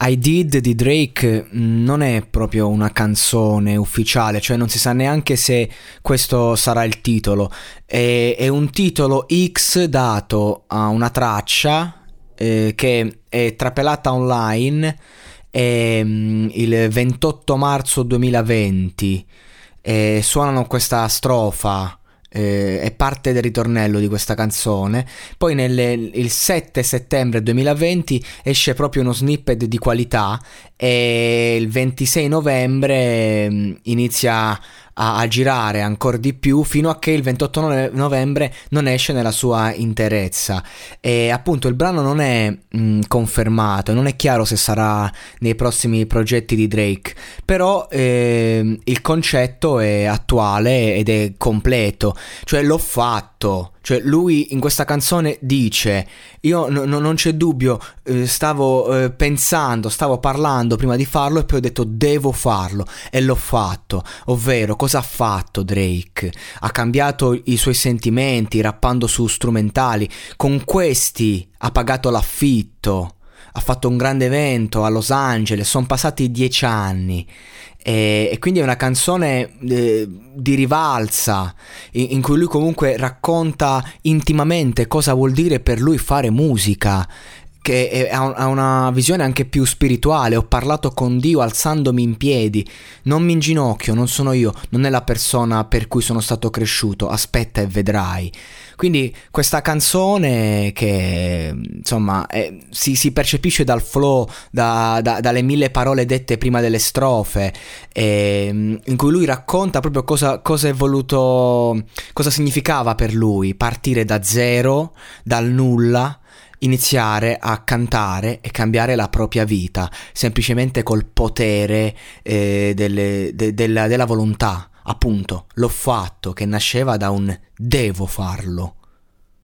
I Did di Drake mm, non è proprio una canzone ufficiale, cioè non si sa neanche se questo sarà il titolo. È, è un titolo X dato a una traccia eh, che è trapelata online eh, il 28 marzo 2020. Eh, suonano questa strofa eh, è parte del ritornello di questa canzone. Poi nel, il 7 settembre 2020 esce proprio uno snippet di qualità e il 26 novembre mm, inizia a, a girare ancora di più fino a che il 28 novembre non esce nella sua interezza. E appunto il brano non è mh, confermato, non è chiaro se sarà nei prossimi progetti di Drake, però eh, il concetto è attuale ed è completo, cioè l'ho fatto cioè lui in questa canzone dice, io no, no, non c'è dubbio, eh, stavo eh, pensando, stavo parlando prima di farlo e poi ho detto devo farlo e l'ho fatto. Ovvero cosa ha fatto Drake? Ha cambiato i suoi sentimenti rappando su strumentali, con questi ha pagato l'affitto ha fatto un grande evento a Los Angeles, sono passati dieci anni e, e quindi è una canzone eh, di rivalsa in, in, cui lui comunque racconta intimamente cosa vuol dire per lui fare musica che ha una visione anche più spirituale. Ho parlato con Dio alzandomi in piedi. Non mi inginocchio, non sono io, non è la persona per cui sono stato cresciuto. Aspetta e vedrai. Quindi questa canzone che insomma è, si, si, percepisce dal flow, da, da, dalle mille parole dette prima delle strofe, e, in cui lui racconta proprio cosa, cosa è voluto, cosa significava per lui partire da zero, dal nulla iniziare a cantare e cambiare la propria vita semplicemente col potere eh, delle, de, della, della volontà. Appunto, l'ho fatto che nasceva da un devo farlo.